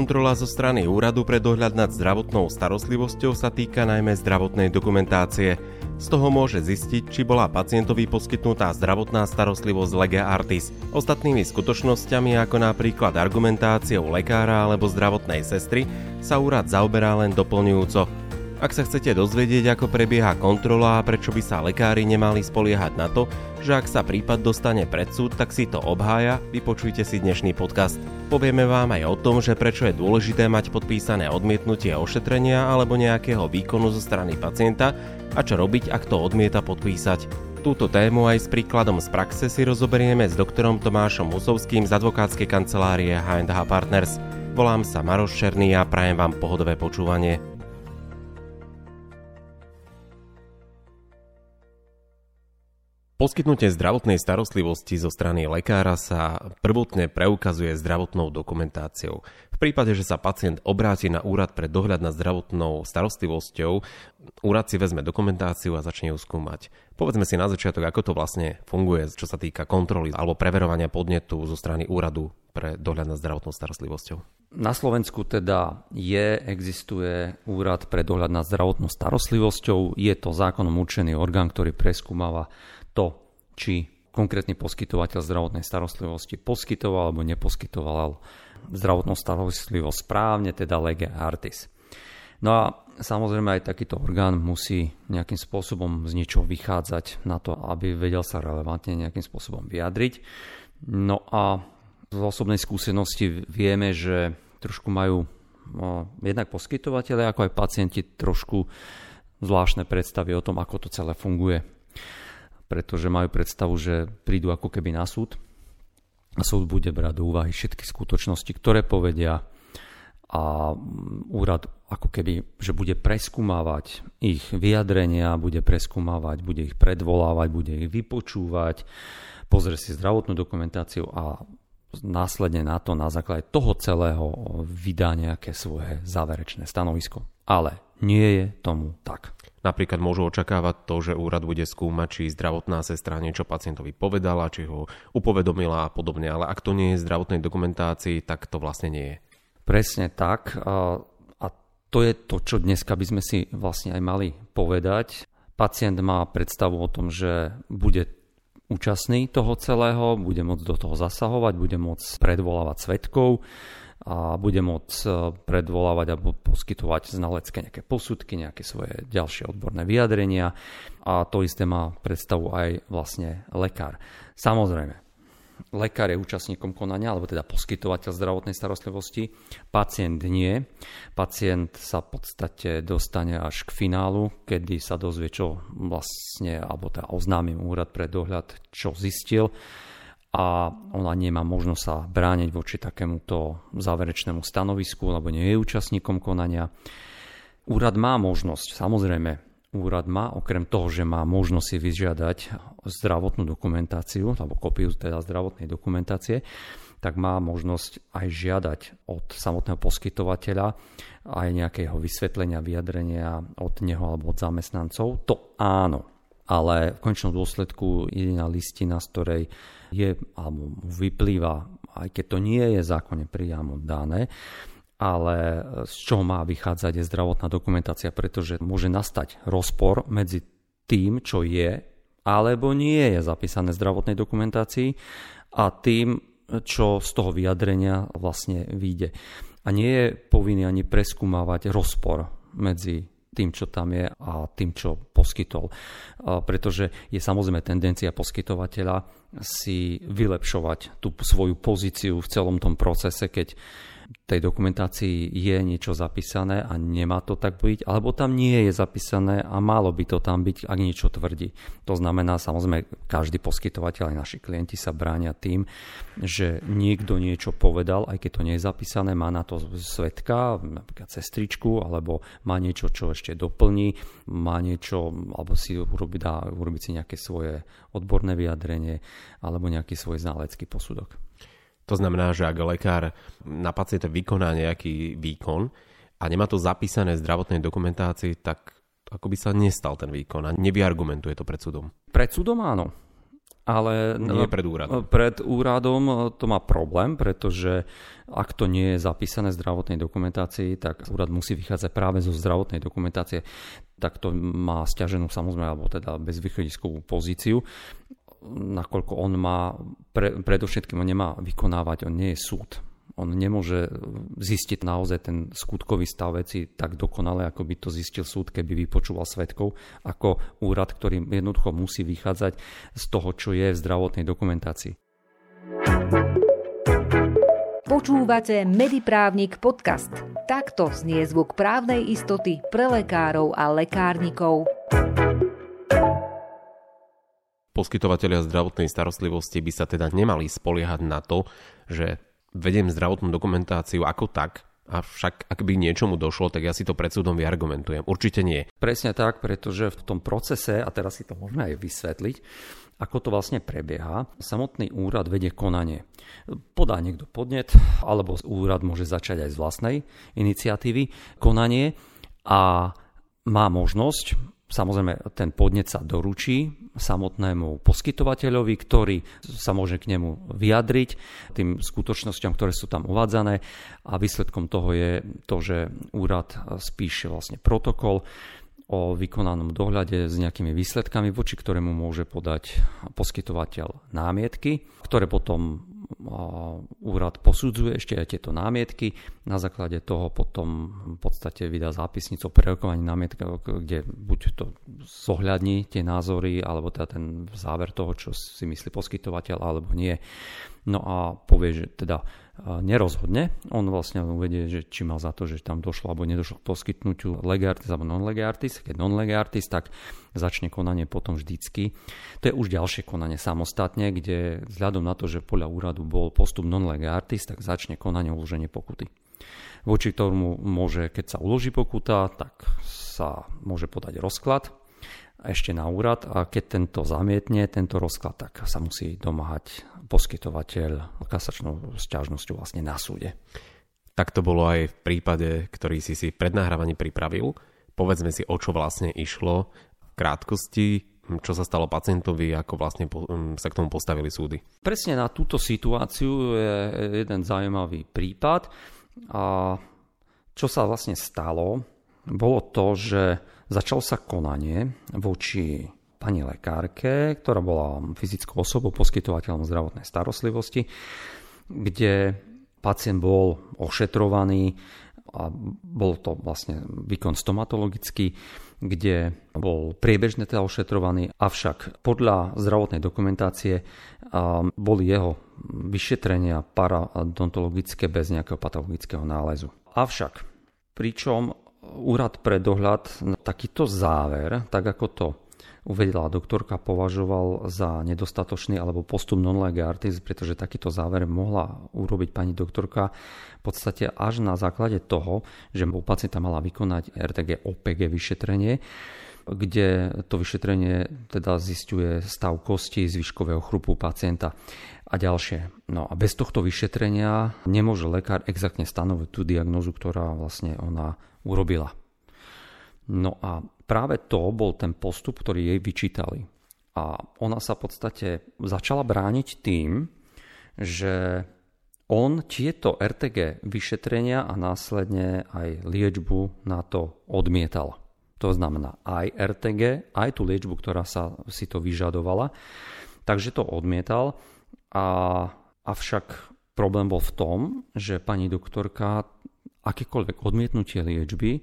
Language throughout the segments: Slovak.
Kontrola zo strany Úradu pre dohľad nad zdravotnou starostlivosťou sa týka najmä zdravotnej dokumentácie. Z toho môže zistiť, či bola pacientovi poskytnutá zdravotná starostlivosť lege artis. Ostatnými skutočnosťami, ako napríklad argumentáciou lekára alebo zdravotnej sestry, sa úrad zaoberá len doplňujúco. Ak sa chcete dozvedieť, ako prebieha kontrola a prečo by sa lekári nemali spoliehať na to, že ak sa prípad dostane pred súd, tak si to obhája, vypočujte si dnešný podcast. Povieme vám aj o tom, že prečo je dôležité mať podpísané odmietnutie ošetrenia alebo nejakého výkonu zo strany pacienta a čo robiť, ak to odmieta podpísať. Túto tému aj s príkladom z praxe si rozoberieme s doktorom Tomášom Musovským z advokátskej kancelárie H&H Partners. Volám sa Maroš Černý a prajem vám pohodové počúvanie. Poskytnutie zdravotnej starostlivosti zo strany lekára sa prvotne preukazuje zdravotnou dokumentáciou. V prípade, že sa pacient obráti na úrad pre dohľad nad zdravotnou starostlivosťou, úrad si vezme dokumentáciu a začne ju skúmať. Povedzme si na začiatok, ako to vlastne funguje, čo sa týka kontroly alebo preverovania podnetu zo strany úradu pre dohľad nad zdravotnou starostlivosťou. Na Slovensku teda je, existuje úrad pre dohľad nad zdravotnou starostlivosťou. Je to zákonom určený orgán, ktorý preskúmava to, či konkrétny poskytovateľ zdravotnej starostlivosti poskytoval alebo neposkytoval zdravotnú starostlivosť správne, teda lege artis. No a samozrejme aj takýto orgán musí nejakým spôsobom z niečoho vychádzať na to, aby vedel sa relevantne nejakým spôsobom vyjadriť. No a z osobnej skúsenosti vieme, že trošku majú jednak poskytovateľe, ako aj pacienti trošku zvláštne predstavy o tom, ako to celé funguje pretože majú predstavu, že prídu ako keby na súd a súd bude brať do úvahy všetky skutočnosti, ktoré povedia a úrad ako keby, že bude preskúmavať ich vyjadrenia, bude preskúmavať, bude ich predvolávať, bude ich vypočúvať, pozrie si zdravotnú dokumentáciu a následne na to, na základe toho celého vydá nejaké svoje záverečné stanovisko. Ale nie je tomu tak. Napríklad môžu očakávať to, že úrad bude skúmať, či zdravotná sestra niečo pacientovi povedala, či ho upovedomila a podobne, ale ak to nie je zdravotnej dokumentácii, tak to vlastne nie je. Presne tak. A to je to, čo dneska by sme si vlastne aj mali povedať. Pacient má predstavu o tom, že bude účastný toho celého, bude môcť do toho zasahovať, bude môcť predvolávať svetkov, a bude môcť e, predvolávať alebo poskytovať znalecké nejaké posudky, nejaké svoje ďalšie odborné vyjadrenia a to isté má predstavu aj vlastne lekár. Samozrejme, lekár je účastníkom konania, alebo teda poskytovateľ zdravotnej starostlivosti, pacient nie. Pacient sa v podstate dostane až k finálu, kedy sa dozvie, čo vlastne, alebo teda oznámim úrad pre dohľad, čo zistil a ona nemá možnosť sa brániť voči takémuto záverečnému stanovisku, lebo nie je účastníkom konania. Úrad má možnosť, samozrejme, úrad má, okrem toho, že má možnosť si vyžiadať zdravotnú dokumentáciu, alebo kopiu teda zdravotnej dokumentácie, tak má možnosť aj žiadať od samotného poskytovateľa aj nejakého vysvetlenia, vyjadrenia od neho alebo od zamestnancov. To áno, ale v končnom dôsledku jediná listina, z ktorej je, alebo vyplýva, aj keď to nie je zákonne priamo dané, ale z čoho má vychádzať je zdravotná dokumentácia, pretože môže nastať rozpor medzi tým, čo je alebo nie je zapísané v zdravotnej dokumentácii a tým, čo z toho vyjadrenia vlastne vyjde. A nie je povinný ani preskúmavať rozpor medzi tým, čo tam je a tým, čo poskytol. Pretože je samozrejme tendencia poskytovateľa si vylepšovať tú svoju pozíciu v celom tom procese, keď tej dokumentácii je niečo zapísané a nemá to tak byť, alebo tam nie je zapísané a malo by to tam byť, ak niečo tvrdí. To znamená, samozrejme, každý poskytovateľ, aj naši klienti sa bránia tým, že niekto niečo povedal, aj keď to nie je zapísané, má na to svetka, napríklad sestričku, alebo má niečo, čo ešte doplní, má niečo, alebo si urobi, dá urobiť si nejaké svoje odborné vyjadrenie, alebo nejaký svoj znalecký posudok. To znamená, že ak lekár na paciente vykoná nejaký výkon a nemá to zapísané v zdravotnej dokumentácii, tak ako by sa nestal ten výkon a nevyargumentuje to pred súdom. Pred súdom áno. ale nie pred úradom. Pred úradom to má problém, pretože ak to nie je zapísané v zdravotnej dokumentácii, tak úrad musí vychádzať práve zo zdravotnej dokumentácie. Tak to má stiaženú samozrejme, alebo teda bezvýchodiskovú pozíciu nakoľko on má, pre, predovšetkým on nemá vykonávať, on nie je súd. On nemôže zistiť naozaj ten skutkový stav veci tak dokonale, ako by to zistil súd, keby vypočúval svetkov, ako úrad, ktorý jednoducho musí vychádzať z toho, čo je v zdravotnej dokumentácii. Počúvate Mediprávnik podcast. Takto znie zvuk právnej istoty pre lekárov a lekárnikov. Poskytovateľia zdravotnej starostlivosti by sa teda nemali spoliehať na to, že vediem zdravotnú dokumentáciu ako tak, Avšak ak by niečomu došlo, tak ja si to pred súdom vyargumentujem. Určite nie. Presne tak, pretože v tom procese, a teraz si to môžeme aj vysvetliť, ako to vlastne prebieha. Samotný úrad vedie konanie. Podá niekto podnet, alebo úrad môže začať aj z vlastnej iniciatívy konanie a má možnosť Samozrejme, ten podnet sa doručí samotnému poskytovateľovi, ktorý sa môže k nemu vyjadriť tým skutočnosťam, ktoré sú tam uvádzané. A výsledkom toho je to, že úrad spíše vlastne protokol, o vykonanom dohľade s nejakými výsledkami, voči ktorému môže podať poskytovateľ námietky, ktoré potom úrad posudzuje ešte aj tieto námietky. Na základe toho potom v podstate vydá zápisnicu o prerokovaní námietka, kde buď to zohľadní tie názory, alebo teda ten záver toho, čo si myslí poskytovateľ, alebo nie. No a povie, že teda nerozhodne. On vlastne uvedie, že či mal za to, že tam došlo alebo nedošlo k poskytnutiu legartis alebo non-legartis. Keď non-legartis, tak začne konanie potom vždycky. To je už ďalšie konanie samostatne, kde vzhľadom na to, že podľa úradu bol postup non-legartis, tak začne konanie uloženie pokuty. Voči tomu môže, keď sa uloží pokuta, tak sa môže podať rozklad ešte na úrad a keď tento zamietne, tento rozklad, tak sa musí domáhať poskytovateľ kasačnou sťažnosťou vlastne na súde. Tak to bolo aj v prípade, ktorý si si pred nahrávaním pripravil. Povedzme si, o čo vlastne išlo v krátkosti, čo sa stalo pacientovi, ako vlastne sa k tomu postavili súdy. Presne na túto situáciu je jeden zaujímavý prípad. A čo sa vlastne stalo, bolo to, že začalo sa konanie voči pani lekárke, ktorá bola fyzickou osobou, poskytovateľom zdravotnej starostlivosti, kde pacient bol ošetrovaný a bol to vlastne výkon stomatologický, kde bol priebežne teda ošetrovaný, avšak podľa zdravotnej dokumentácie boli jeho vyšetrenia paradontologické bez nejakého patologického nálezu. Avšak, pričom úrad pre dohľad takýto záver, tak ako to uvedela doktorka, považoval za nedostatočný alebo postup non lege artis, pretože takýto záver mohla urobiť pani doktorka v podstate až na základe toho, že u pacienta mala vykonať RTG OPG vyšetrenie, kde to vyšetrenie teda zistuje stav kosti zvyškového chrupu pacienta a ďalšie. No a bez tohto vyšetrenia nemôže lekár exaktne stanoviť tú diagnozu, ktorá vlastne ona urobila. No a práve to bol ten postup, ktorý jej vyčítali. A ona sa v podstate začala brániť tým, že on tieto RTG vyšetrenia a následne aj liečbu na to odmietal. To znamená aj RTG, aj tú liečbu, ktorá sa si to vyžadovala. Takže to odmietal. A, avšak problém bol v tom, že pani doktorka akékoľvek odmietnutie liečby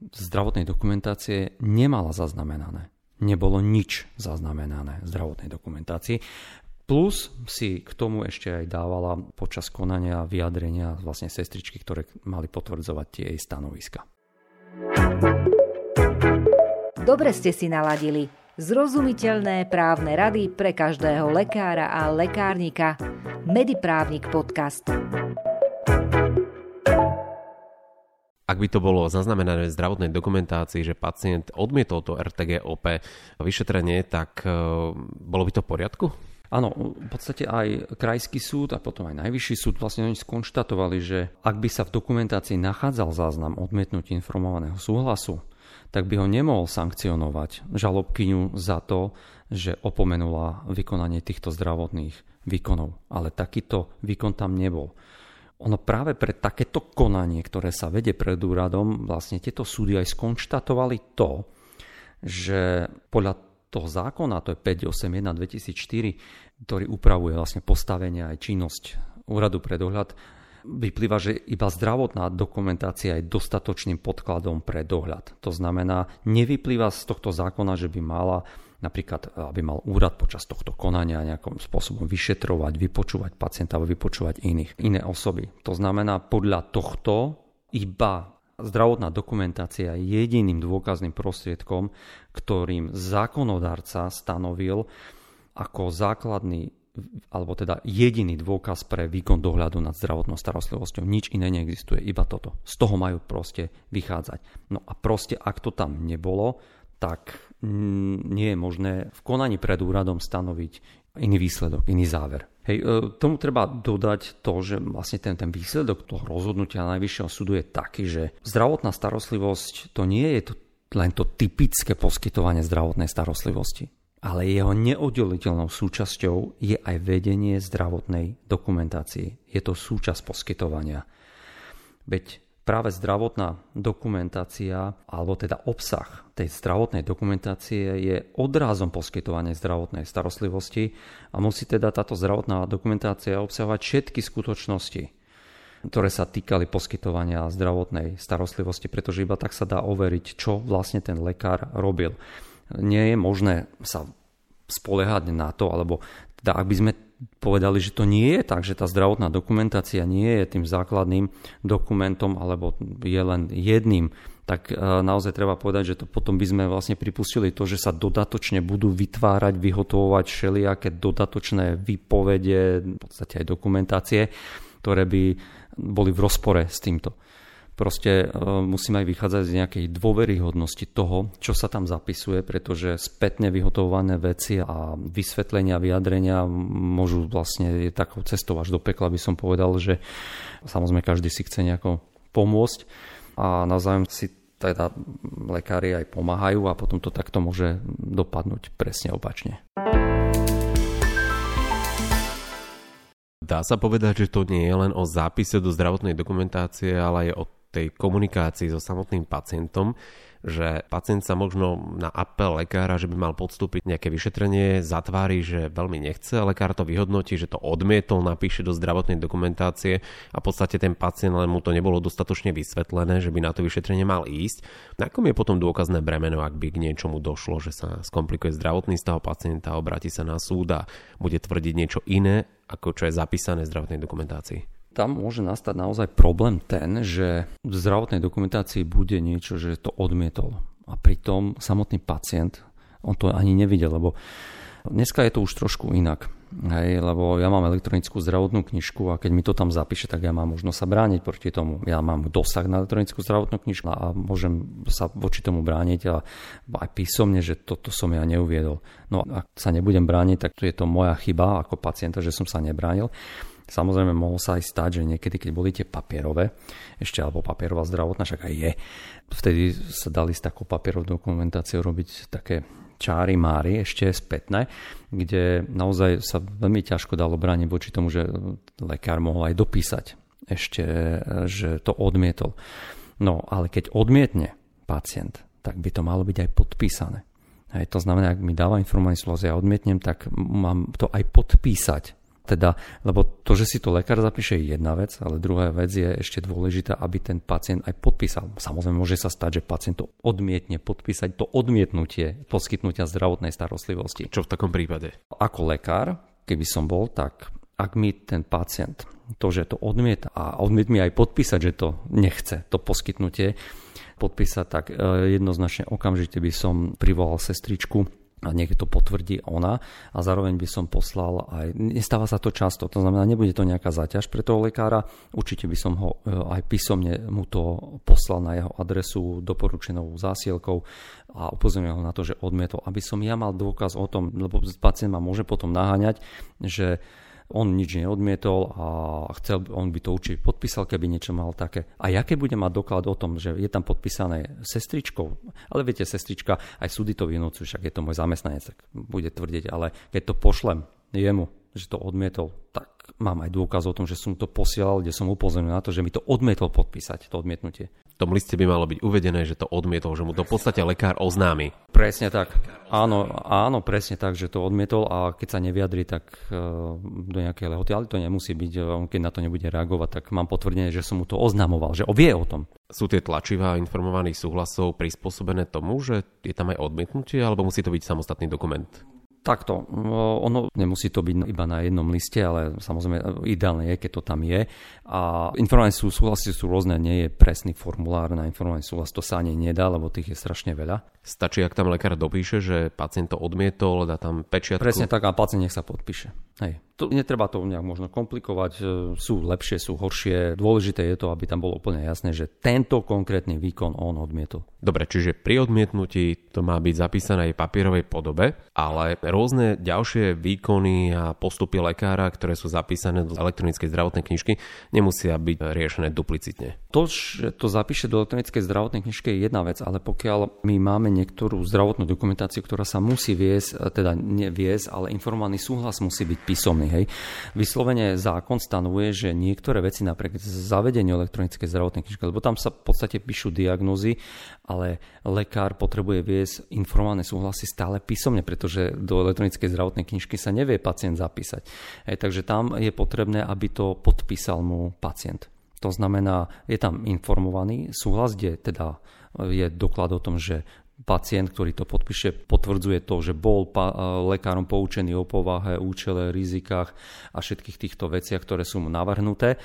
zdravotnej dokumentácie nemala zaznamenané. Nebolo nič zaznamenané v zdravotnej dokumentácii. Plus si k tomu ešte aj dávala počas konania vyjadrenia vlastne sestričky, ktoré mali potvrdzovať tie jej stanoviska. Dobre ste si naladili. Zrozumiteľné právne rady pre každého lekára a lekárnika. Mediprávnik podcast. Ak by to bolo zaznamenané v zdravotnej dokumentácii, že pacient odmietol to RTG-OP vyšetrenie, tak e, bolo by to v poriadku? Áno, v podstate aj krajský súd a potom aj najvyšší súd vlastne oni skonštatovali, že ak by sa v dokumentácii nachádzal záznam odmietnúť informovaného súhlasu, tak by ho nemohol sankcionovať žalobkyňu za to, že opomenula vykonanie týchto zdravotných výkonov. Ale takýto výkon tam nebol. Ono práve pre takéto konanie, ktoré sa vede pred úradom, vlastne tieto súdy aj skonštatovali to, že podľa toho zákona, to je 581 2004, ktorý upravuje vlastne postavenie aj činnosť úradu pre dohľad, vyplýva, že iba zdravotná dokumentácia je dostatočným podkladom pre dohľad. To znamená, nevyplýva z tohto zákona, že by mala napríklad, aby mal úrad počas tohto konania nejakým spôsobom vyšetrovať, vypočúvať pacienta alebo vypočúvať iných, iné osoby. To znamená, podľa tohto iba zdravotná dokumentácia je jediným dôkazným prostriedkom, ktorým zákonodárca stanovil ako základný alebo teda jediný dôkaz pre výkon dohľadu nad zdravotnou starostlivosťou. Nič iné neexistuje, iba toto. Z toho majú proste vychádzať. No a proste, ak to tam nebolo, tak nie je možné v konaní pred úradom stanoviť iný výsledok, iný záver. Hej, e, tomu treba dodať to, že vlastne ten, ten výsledok toho rozhodnutia Najvyššieho súdu je taký, že zdravotná starostlivosť to nie je to, len to typické poskytovanie zdravotnej starostlivosti, ale jeho neoddeliteľnou súčasťou je aj vedenie zdravotnej dokumentácie. Je to súčasť poskytovania. Veď práve zdravotná dokumentácia, alebo teda obsah tej zdravotnej dokumentácie je odrázom poskytovania zdravotnej starostlivosti a musí teda táto zdravotná dokumentácia obsahovať všetky skutočnosti, ktoré sa týkali poskytovania zdravotnej starostlivosti, pretože iba tak sa dá overiť, čo vlastne ten lekár robil. Nie je možné sa spoliehať na to, alebo teda ak by sme povedali, že to nie je tak, že tá zdravotná dokumentácia nie je tým základným dokumentom alebo je len jedným, tak e, naozaj treba povedať, že to potom by sme vlastne pripustili to, že sa dodatočne budú vytvárať, vyhotovovať všelijaké dodatočné výpovede, v podstate aj dokumentácie, ktoré by boli v rozpore s týmto. Proste e, musíme aj vychádzať z nejakej dôveryhodnosti toho, čo sa tam zapisuje, pretože spätne vyhotovované veci a vysvetlenia, vyjadrenia môžu vlastne takou cestou až do pekla, by som povedal, že samozrejme každý si chce nejako pomôcť a navzájom si teda lekári aj pomáhajú a potom to takto môže dopadnúť presne opačne. Dá sa povedať, že to nie je len o zápise do zdravotnej dokumentácie, ale aj o tej komunikácii so samotným pacientom, že pacient sa možno na apel lekára, že by mal podstúpiť nejaké vyšetrenie, zatvári, že veľmi nechce, lekár to vyhodnotí, že to odmietol, napíše do zdravotnej dokumentácie a v podstate ten pacient len mu to nebolo dostatočne vysvetlené, že by na to vyšetrenie mal ísť. Na akom je potom dôkazné bremeno, ak by k niečomu došlo, že sa skomplikuje zdravotný stav pacienta, obráti sa na súd a bude tvrdiť niečo iné, ako čo je zapísané v zdravotnej dokumentácii? Tam môže nastať naozaj problém ten, že v zdravotnej dokumentácii bude niečo, že to odmietol. A pritom samotný pacient, on to ani nevidel, lebo dneska je to už trošku inak. Hej, lebo ja mám elektronickú zdravotnú knižku a keď mi to tam zapíše, tak ja mám možnosť sa brániť proti tomu. Ja mám dosah na elektronickú zdravotnú knižku a môžem sa voči tomu brániť a aj písomne, že toto som ja neuviedol. No ak sa nebudem brániť, tak to je to moja chyba ako pacienta, že som sa nebránil. Samozrejme, mohlo sa aj stať, že niekedy, keď boli tie papierové, ešte alebo papierová zdravotná, však aj je, vtedy sa dali s takou papierovou dokumentáciou robiť také čári mári, ešte spätné, kde naozaj sa veľmi ťažko dalo brániť voči tomu, že lekár mohol aj dopísať ešte, že to odmietol. No, ale keď odmietne pacient, tak by to malo byť aj podpísané. Hej, to znamená, ak mi dáva informáciu, ja odmietnem, tak mám to aj podpísať teda, lebo to, že si to lekár zapíše je jedna vec, ale druhá vec je ešte dôležitá, aby ten pacient aj podpísal. Samozrejme, môže sa stať, že pacient to odmietne podpísať to odmietnutie poskytnutia zdravotnej starostlivosti. Čo v takom prípade? Ako lekár, keby som bol, tak ak mi ten pacient to, že to odmieta a odmiet mi aj podpísať, že to nechce, to poskytnutie podpísať, tak e, jednoznačne okamžite by som privolal sestričku a nech to potvrdí ona. A zároveň by som poslal aj, nestáva sa to často, to znamená, nebude to nejaká zaťaž pre toho lekára, určite by som ho e, aj písomne mu to poslal na jeho adresu doporučenou zásielkou a upozornil ho na to, že odmietol, aby som ja mal dôkaz o tom, lebo pacient ma môže potom naháňať, že on nič neodmietol a chcel, on by to určite podpísal, keby niečo mal také. A ja keď budem mať doklad o tom, že je tam podpísané sestričkou, ale viete, sestrička, aj súdy to vynúcujú, však je to môj zamestnanec, tak bude tvrdiť, ale keď to pošlem jemu, že to odmietol, tak mám aj dôkaz o tom, že som to posielal, kde som upozornil na to, že mi to odmietol podpísať, to odmietnutie tom liste by malo byť uvedené, že to odmietol, že mu to v podstate lekár oznámi. Presne tak. Áno, áno, presne tak, že to odmietol a keď sa nevyjadri, tak uh, do nejakej lehoty, ale to nemusí byť, on keď na to nebude reagovať, tak mám potvrdenie, že som mu to oznamoval, že vie o tom. Sú tie tlačivá informovaných súhlasov prispôsobené tomu, že je tam aj odmietnutie, alebo musí to byť samostatný dokument? Takto, ono nemusí to byť iba na jednom liste, ale samozrejme ideálne je, keď to tam je. A informované sú súhlasy sú rôzne, nie je presný formulár na informovaný súhlas, to sa ani nedá, lebo tých je strašne veľa. Stačí, ak tam lekár dopíše, že pacient to odmietol, dá tam pečiatku. Presne tak a pacient nech sa podpíše. Hej. To, netreba to nejak možno komplikovať, e, sú lepšie, sú horšie. Dôležité je to, aby tam bolo úplne jasné, že tento konkrétny výkon on odmietol. Dobre, čiže pri odmietnutí to má byť zapísané aj v papierovej podobe, ale rôzne ďalšie výkony a postupy lekára, ktoré sú zapísané do elektronickej zdravotnej knižky, nemusia byť riešené duplicitne. To, že to zapíše do elektronickej zdravotnej knižky je jedna vec, ale pokiaľ my máme niektorú zdravotnú dokumentáciu, ktorá sa musí viesť, teda neviesť, ale informovaný súhlas musí byť písomný. Hej. Vyslovene zákon stanovuje, že niektoré veci napríklad zavedenie elektronickej zdravotnej knižky, lebo tam sa v podstate píšu diagnózy, ale lekár potrebuje viesť informované súhlasy stále písomne, pretože do elektronickej zdravotnej knižky sa nevie pacient zapísať. Hej, takže tam je potrebné, aby to podpísal mu pacient. To znamená, je tam informovaný súhlas, kde teda je doklad o tom, že pacient, ktorý to podpíše, potvrdzuje to, že bol pa- lekárom poučený o povahe, účele, rizikách a všetkých týchto veciach, ktoré sú mu navrhnuté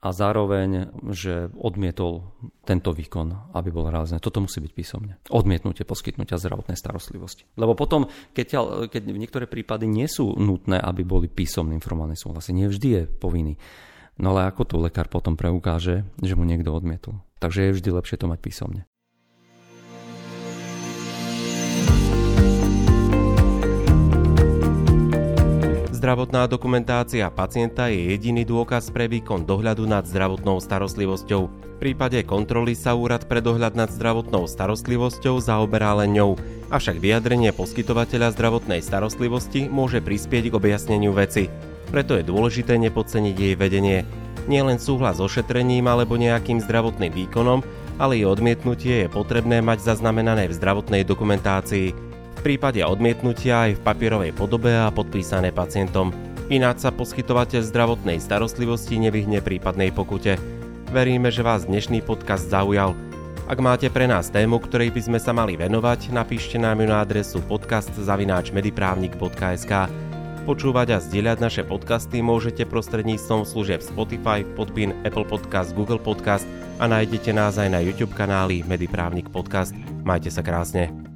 a zároveň, že odmietol tento výkon, aby bol realizovaný. Toto musí byť písomne. Odmietnutie poskytnutia zdravotnej starostlivosti. Lebo potom, keď, keď v niektoré prípady nie sú nutné, aby boli písomné informované súhlasy, nie vždy je povinný. No ale ako to lekár potom preukáže, že mu niekto odmietol. Takže je vždy lepšie to mať písomne. Zdravotná dokumentácia pacienta je jediný dôkaz pre výkon dohľadu nad zdravotnou starostlivosťou. V prípade kontroly sa úrad pre dohľad nad zdravotnou starostlivosťou zaoberá len ňou, avšak vyjadrenie poskytovateľa zdravotnej starostlivosti môže prispieť k objasneniu veci. Preto je dôležité nepodceniť jej vedenie. Nie len súhlas s ošetrením alebo nejakým zdravotným výkonom, ale i odmietnutie je potrebné mať zaznamenané v zdravotnej dokumentácii prípade odmietnutia aj v papierovej podobe a podpísané pacientom. Ináč sa poskytovateľ zdravotnej starostlivosti nevyhne prípadnej pokute. Veríme, že vás dnešný podcast zaujal. Ak máte pre nás tému, ktorej by sme sa mali venovať, napíšte nám ju na adresu podcast.mediprávnik.sk Počúvať a zdieľať naše podcasty môžete prostredníctvom služieb Spotify, Podpin, Apple Podcast, Google Podcast a nájdete nás aj na YouTube kanáli Mediprávnik Podcast. Majte sa krásne.